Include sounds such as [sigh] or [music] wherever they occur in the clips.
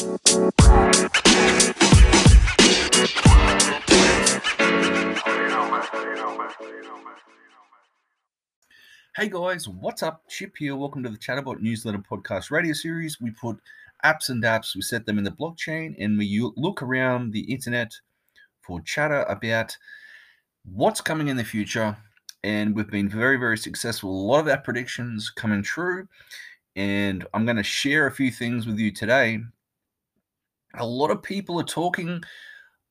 Hey guys, what's up? Chip here. Welcome to the Chatterbot Newsletter Podcast Radio Series. We put apps and apps, we set them in the blockchain, and we look around the internet for chatter about what's coming in the future. And we've been very, very successful. A lot of our predictions coming true. And I'm going to share a few things with you today. A lot of people are talking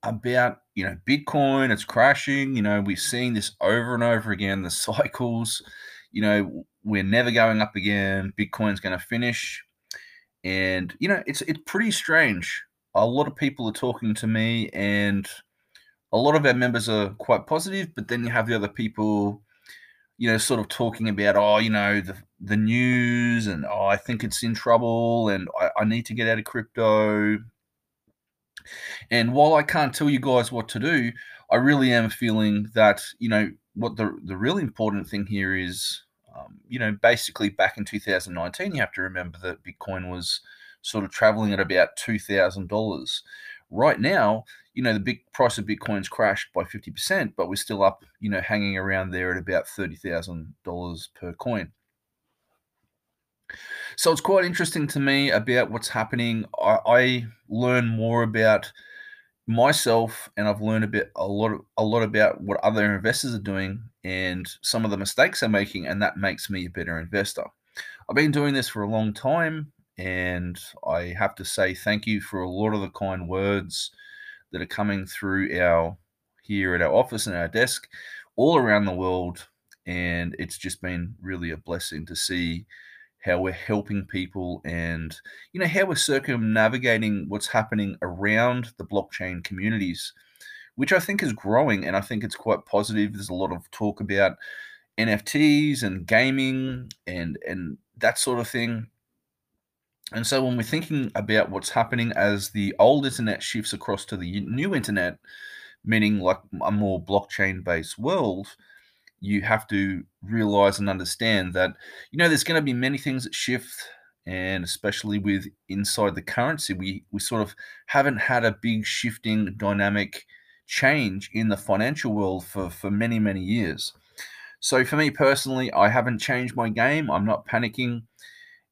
about you know bitcoin it's crashing you know we're seeing this over and over again the [laughs] cycles you know, we're never going up again. Bitcoin's going to finish. And, you know, it's it's pretty strange. A lot of people are talking to me, and a lot of our members are quite positive, but then you have the other people, you know, sort of talking about, oh, you know, the, the news, and oh, I think it's in trouble, and I, I need to get out of crypto. And while I can't tell you guys what to do, I really am feeling that, you know, what the the really important thing here is, um, you know, basically back in 2019, you have to remember that Bitcoin was sort of traveling at about two thousand dollars. Right now, you know, the big price of Bitcoin's crashed by 50%, but we're still up, you know, hanging around there at about $30,000 per coin. So it's quite interesting to me about what's happening. I, I learn more about myself and I've learned a bit a lot a lot about what other investors are doing and some of the mistakes they're making and that makes me a better investor. I've been doing this for a long time and I have to say thank you for a lot of the kind words that are coming through our here at our office and our desk all around the world and it's just been really a blessing to see how we're helping people and you know how we're circumnavigating what's happening around the blockchain communities which i think is growing and i think it's quite positive. There's a lot of talk about nfts and gaming and and that sort of thing. And so when we're thinking about what's happening as the old internet shifts across to the new internet meaning like a more blockchain based world you have to realize and understand that you know there's going to be many things that shift and especially with inside the currency we we sort of haven't had a big shifting dynamic change in the financial world for for many many years. So for me personally i haven't changed my game i'm not panicking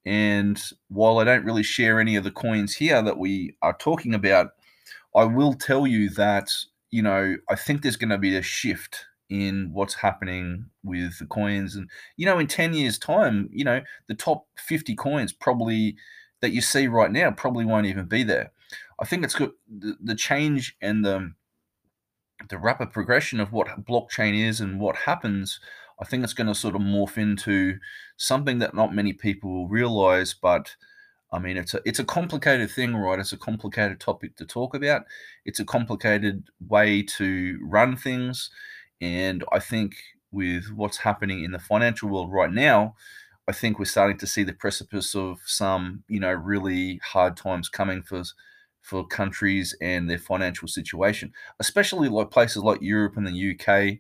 and while i don't really share any of the coins here that we are talking about i will tell you that you know i think there's going to be a shift in what's happening with the coins and you know in 10 years time you know the top 50 coins probably that you see right now probably won't even be there i think it's good the, the change and the the rapid progression of what blockchain is and what happens i think it's going to sort of morph into something that not many people will realize but I mean, it's a it's a complicated thing, right? It's a complicated topic to talk about. It's a complicated way to run things. And I think with what's happening in the financial world right now, I think we're starting to see the precipice of some, you know, really hard times coming for for countries and their financial situation, especially like places like Europe and the UK,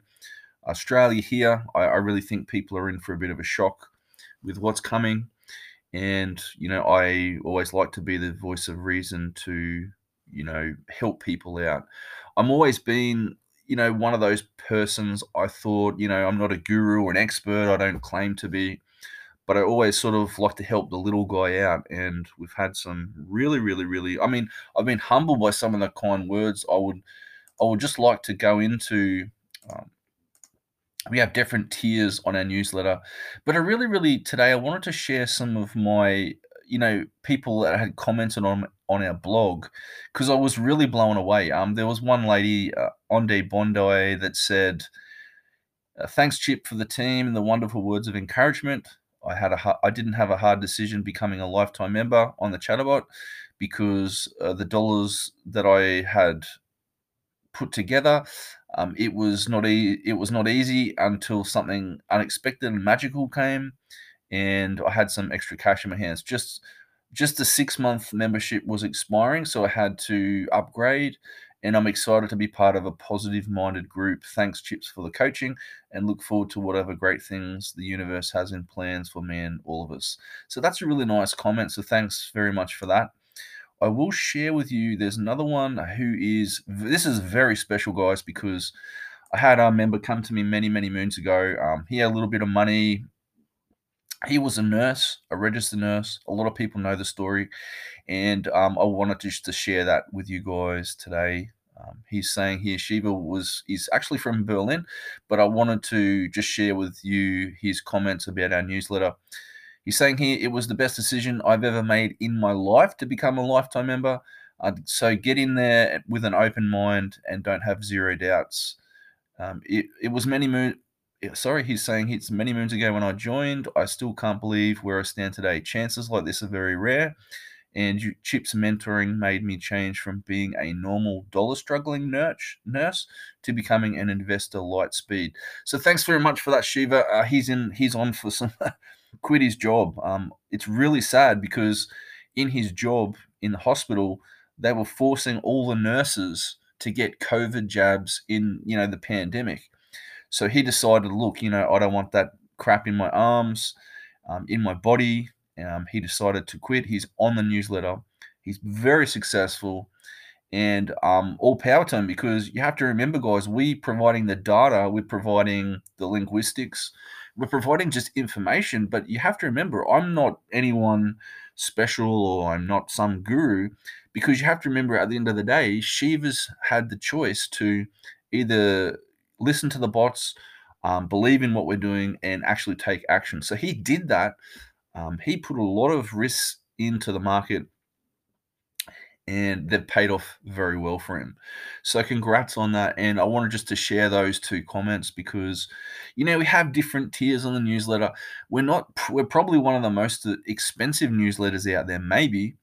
Australia. Here, I, I really think people are in for a bit of a shock with what's coming. And you know, I always like to be the voice of reason to, you know, help people out. I'm always been you know, one of those persons I thought, you know, I'm not a guru or an expert. I don't claim to be, but I always sort of like to help the little guy out. And we've had some really, really, really, I mean, I've been humbled by some of the kind words. I would, I would just like to go into, um, we have different tiers on our newsletter, but I really, really today I wanted to share some of my you know people that had commented on on our blog because I was really blown away. Um, there was one lady, uh, Onde Bondi, that said, uh, "Thanks, Chip, for the team and the wonderful words of encouragement. I had a I didn't have a hard decision becoming a lifetime member on the Chatterbot because uh, the dollars that I had put together." Um, it was not e- it was not easy until something unexpected and magical came and I had some extra cash in my hands. Just just the six month membership was expiring, so I had to upgrade. And I'm excited to be part of a positive minded group. Thanks, Chips, for the coaching, and look forward to whatever great things the universe has in plans for me and all of us. So that's a really nice comment. So thanks very much for that. I will share with you. There's another one who is this is very special, guys, because I had a member come to me many, many moons ago. Um, he had a little bit of money. He was a nurse, a registered nurse. A lot of people know the story, and um, I wanted just to share that with you guys today. Um, he's saying here Shiva was he's actually from Berlin, but I wanted to just share with you his comments about our newsletter. He's saying here it was the best decision I've ever made in my life to become a lifetime member. Uh, so get in there with an open mind and don't have zero doubts. Um, it, it was many moons. Sorry, he's saying it's many moons ago when I joined. I still can't believe where I stand today. Chances like this are very rare and Chip's mentoring made me change from being a normal dollar struggling nurse, nurse to becoming an investor light speed. So thanks very much for that, Shiva. Uh, he's in. He's on for some. [laughs] quit his job. Um, it's really sad because in his job in the hospital, they were forcing all the nurses to get COVID jabs in you know the pandemic. So he decided, look, you know, I don't want that crap in my arms, um, in my body. Um, he decided to quit. He's on the newsletter. He's very successful, and um, all power to him because you have to remember, guys, we're providing the data, we're providing the linguistics, we're providing just information. But you have to remember, I'm not anyone special or I'm not some guru because you have to remember at the end of the day, Shiva's had the choice to either listen to the bots, um, believe in what we're doing, and actually take action. So he did that um, he put a lot of risks into the market and they've paid off very well for him. So congrats on that. And I wanted just to share those two comments because, you know, we have different tiers on the newsletter. We're not, we're probably one of the most expensive newsletters out there, maybe.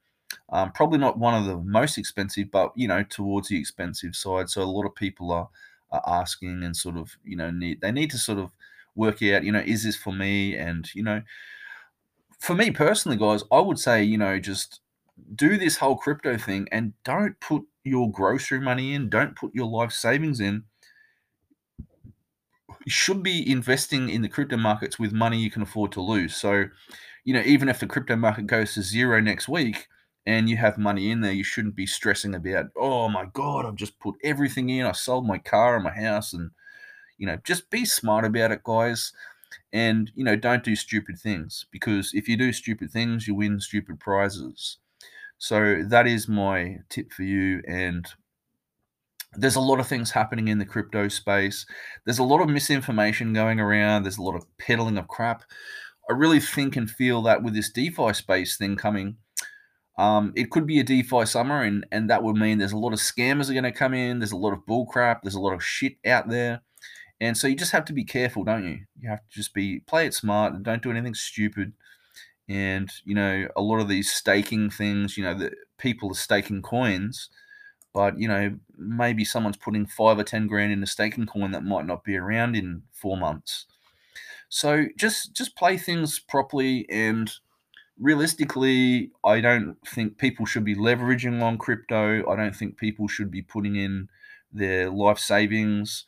Um, probably not one of the most expensive, but you know, towards the expensive side. So a lot of people are, are asking and sort of, you know, need they need to sort of work out, you know, is this for me? And you know, for me personally, guys, I would say, you know, just do this whole crypto thing and don't put your grocery money in, don't put your life savings in. You should be investing in the crypto markets with money you can afford to lose. So, you know, even if the crypto market goes to zero next week and you have money in there, you shouldn't be stressing about, oh my God, I've just put everything in. I sold my car and my house. And, you know, just be smart about it, guys and you know don't do stupid things because if you do stupid things you win stupid prizes so that is my tip for you and there's a lot of things happening in the crypto space there's a lot of misinformation going around there's a lot of peddling of crap i really think and feel that with this defi space thing coming um, it could be a DeFi summer, and, and that would mean there's a lot of scammers are going to come in. There's a lot of bullcrap. There's a lot of shit out there. And so you just have to be careful, don't you? You have to just be play it smart and don't do anything stupid. And you know, a lot of these staking things, you know, the people are staking coins, but you know, maybe someone's putting five or ten grand in a staking coin that might not be around in four months. So just just play things properly and realistically, I don't think people should be leveraging on crypto. I don't think people should be putting in their life savings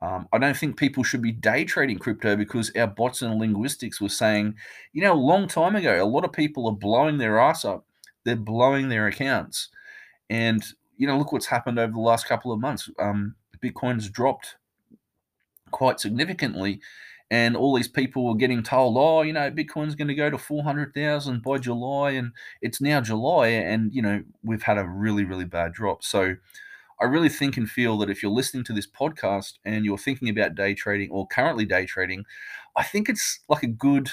um, I don't think people should be day trading crypto because our bots and linguistics were saying, you know, a long time ago, a lot of people are blowing their ass up. They're blowing their accounts. And, you know, look what's happened over the last couple of months. Um, Bitcoin's dropped quite significantly. And all these people were getting told, oh, you know, Bitcoin's going to go to 400,000 by July. And it's now July. And, you know, we've had a really, really bad drop. So, I really think and feel that if you're listening to this podcast and you're thinking about day trading or currently day trading, I think it's like a good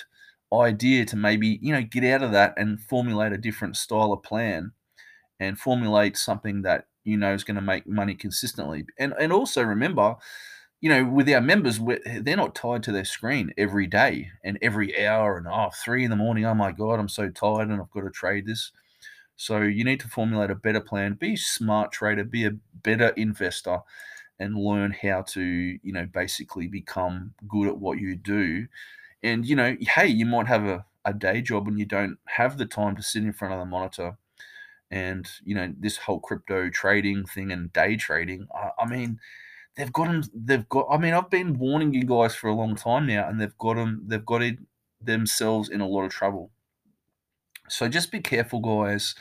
idea to maybe, you know, get out of that and formulate a different style of plan and formulate something that you know is going to make money consistently. And and also remember, you know, with our members, they're not tied to their screen every day and every hour and oh, three in the morning. Oh my god, I'm so tired and I've got to trade this. So you need to formulate a better plan, be smart trader, be a better investor, and learn how to, you know, basically become good at what you do. And, you know, hey, you might have a, a day job and you don't have the time to sit in front of the monitor. And, you know, this whole crypto trading thing and day trading, I, I mean, they've got them, they've got, I mean, I've been warning you guys for a long time now, and they've got them, they've got it themselves in a lot of trouble. So just be careful, guys.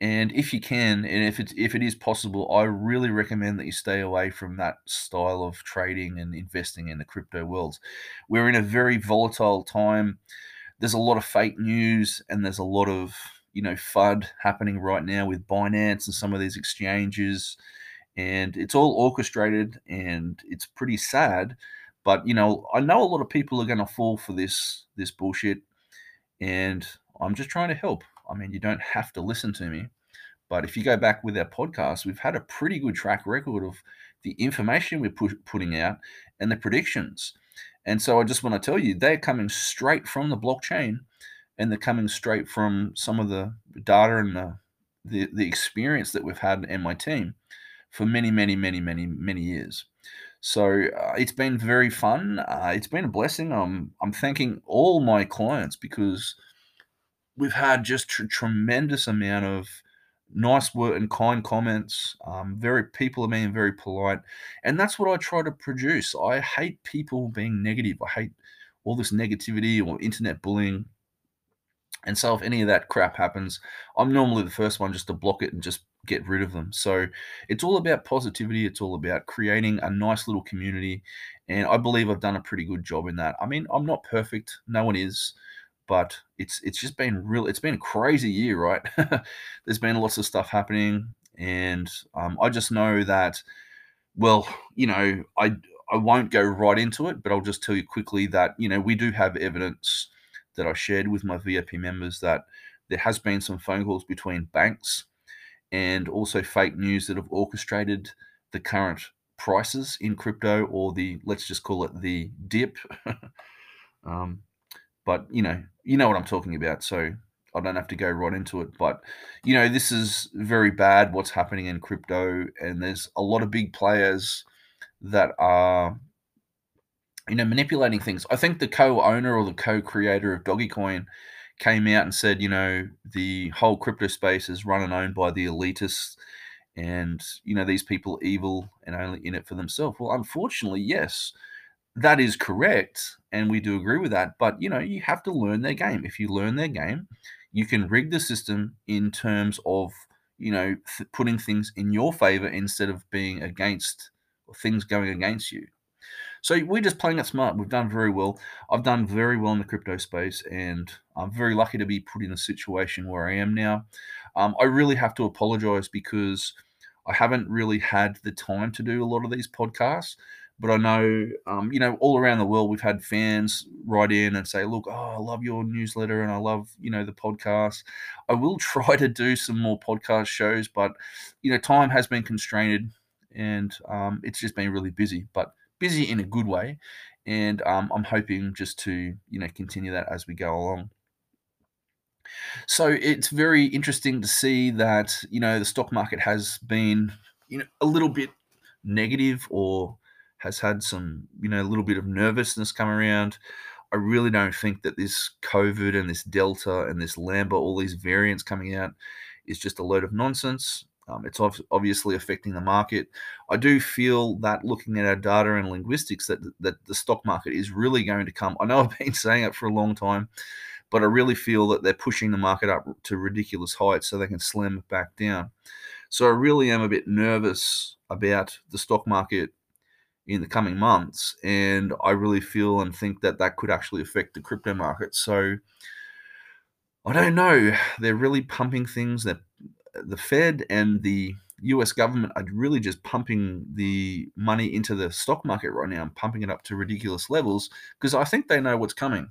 And if you can, and if it's if it is possible, I really recommend that you stay away from that style of trading and investing in the crypto worlds. We're in a very volatile time. There's a lot of fake news and there's a lot of you know FUD happening right now with Binance and some of these exchanges, and it's all orchestrated and it's pretty sad. But you know, I know a lot of people are going to fall for this this bullshit, and I'm just trying to help. I mean, you don't have to listen to me, but if you go back with our podcast, we've had a pretty good track record of the information we're pu- putting out and the predictions. And so I just want to tell you, they're coming straight from the blockchain and they're coming straight from some of the data and the, the, the experience that we've had in my team for many, many, many, many, many years. So uh, it's been very fun. Uh, it's been a blessing. I'm I'm thanking all my clients because we've had just a tremendous amount of nice word and kind comments. Um, very people are being very polite, and that's what I try to produce. I hate people being negative. I hate all this negativity or internet bullying. And so, if any of that crap happens, I'm normally the first one just to block it and just get rid of them. So, it's all about positivity. It's all about creating a nice little community. And I believe I've done a pretty good job in that. I mean, I'm not perfect, no one is but it's it's just been real. It's been a crazy year, right? [laughs] There's been lots of stuff happening, and um, I just know that. Well, you know, I I won't go right into it, but I'll just tell you quickly that you know we do have evidence that I shared with my VIP members that there has been some phone calls between banks and also fake news that have orchestrated the current prices in crypto or the let's just call it the dip. [laughs] um, but you know, you know what I'm talking about, so I don't have to go right into it. But you know, this is very bad. What's happening in crypto, and there's a lot of big players that are you know manipulating things. I think the co-owner or the co-creator of Dogecoin came out and said, you know, the whole crypto space is run and owned by the elitists and you know these people evil and only in it for themselves. Well unfortunately yes that is correct and we do agree with that but you know you have to learn their game. If you learn their game you can rig the system in terms of you know th- putting things in your favor instead of being against things going against you so we're just playing it smart. We've done very well. I've done very well in the crypto space and i'm very lucky to be put in a situation where i am now. Um, i really have to apologize because i haven't really had the time to do a lot of these podcasts but I know, um, you know, all around the world, we've had fans write in and say, "Look, oh, I love your newsletter and I love, you know, the podcast." I will [laughs] try to do some more podcast shows, but you know, time has been constrained, and um, it's just been really busy, but busy in a good way. And um, I'm hoping just to, you know, continue that as we go along. So it's very interesting to see that you know the stock market has been, you know, a little bit negative or has had some, you know, a little bit of nervousness come around. I really don't think that this COVID and this Delta and this Lambda, all these variants coming out, is just a load of nonsense. Um, it's obviously affecting the market. I do feel that looking at our data and linguistics, that that the stock market is really going to come. I know [laughs] I've been saying it for a long time, but I really feel that they're pushing the market up to ridiculous heights so they can slam it back down. So I really am a bit nervous about the stock market in the coming months. And I really feel and think that that could actually affect the crypto market. So I don't know. They're really pumping things that the Fed and the US government are really just pumping the money into the stock market right now and pumping it up to ridiculous levels because I think they know what's coming.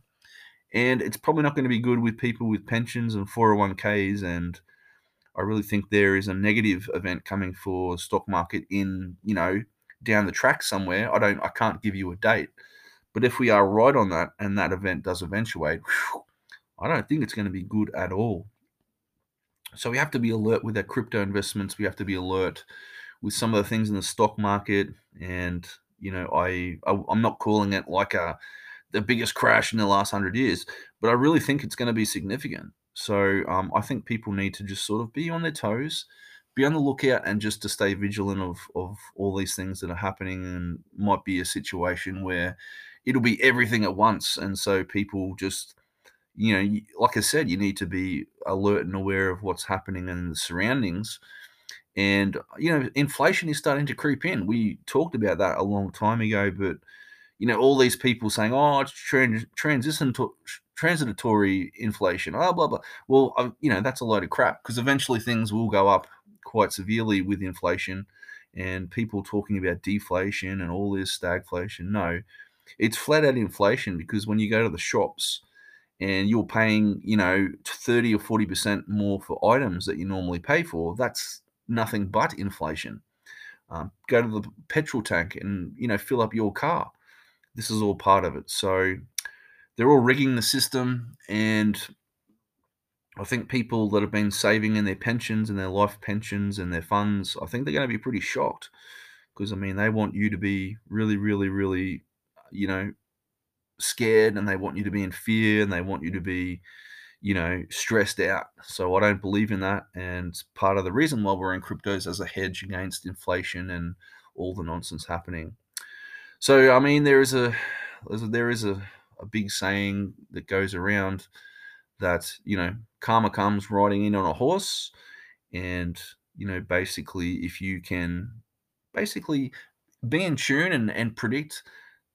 And it's probably not going to be good with people with pensions and 401ks. And I really think there is a negative event coming for stock market in, you know, down the track somewhere. I don't, I can't give you a date. But if we are right on that and that event does eventuate, whew, I don't think it's going to be good at all. So we have to be alert with our crypto investments. We have to be alert with some of the things in the stock market. And you know, I, I am not calling it like a the biggest crash in the last hundred years, but I really think it's going to be significant. So um, I think people need to just sort of be on their toes be on the lookout and just to stay vigilant of of all these things that are happening and might be a situation where it'll be everything at once and so people just you know, like I said, you need to be alert and aware of what's happening in the surroundings. And you know, inflation is starting to creep in. We talked about that a long time ago, but you know, all these people saying, "Oh, it's trans- transition to- transitory inflation," blah blah blah. Well, uh, you know, that's a load of crap because eventually things will go up quite severely with inflation, and people talking about deflation and all this stagflation. No, it's flat out inflation because when you go to the shops and you're paying, you know, 30 or 40% more for items that you normally pay for, that's nothing but inflation. Um, go to the petrol tank and, you know, fill up your car. This is all part of it. So they're all rigging the system. And I think people that have been saving in their pensions and their life pensions and their funds, I think they're going to be pretty shocked because, I mean, they want you to be really, really, really, you know, scared and they want you to be in fear and they want you to be, you know, stressed out. So I don't believe in that. And part of the reason why we're in cryptos as a hedge against inflation and all the nonsense happening. So I mean, there is a there is a, a big saying that goes around that you know karma comes riding in on a horse, and you know basically if you can basically be in tune and, and predict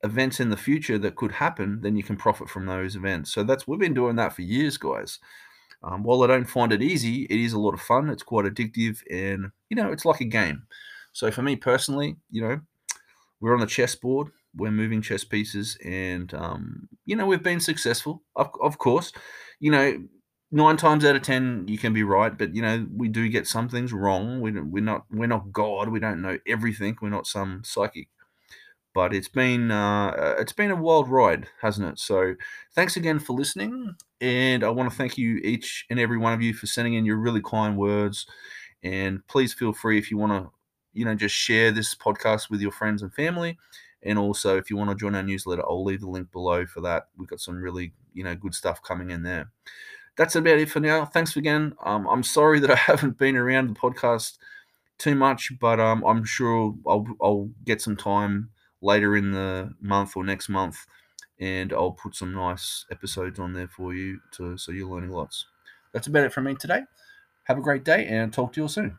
events in the future that could happen, then you can profit from those events. So that's we've been doing that for years, guys. Um, while I don't find it easy, it is a lot of fun. It's quite addictive, and you know, it's like a game. So for me personally, you know, we're on the chessboard. We're moving chess pieces, and um, you know, we've been successful. Of, of course, you know, nine times out of ten you can be right, but you know, we do get some things wrong. We we're not we're not God. We don't know everything. We're not some psychic but it's been uh, uh, it's been a wild ride, hasn't it? So thanks again for listening, and I want to thank you each and every one of you for sending in your really kind words. And please feel free if you want to, you know, just share this podcast with your friends and family. And also, if you want to join our newsletter, I'll leave the link below for that. We've got some really, you know, good stuff coming in there. That's about it for now. Thanks again. Um, I'm sorry that I [laughs] haven't been around the podcast too much, but um, I'm sure I'll I'll get some time later in the month or next month, and I'll put some nice episodes on there for you to so you're learning lots. That's about it from me today. Have a great day and talk to you all soon.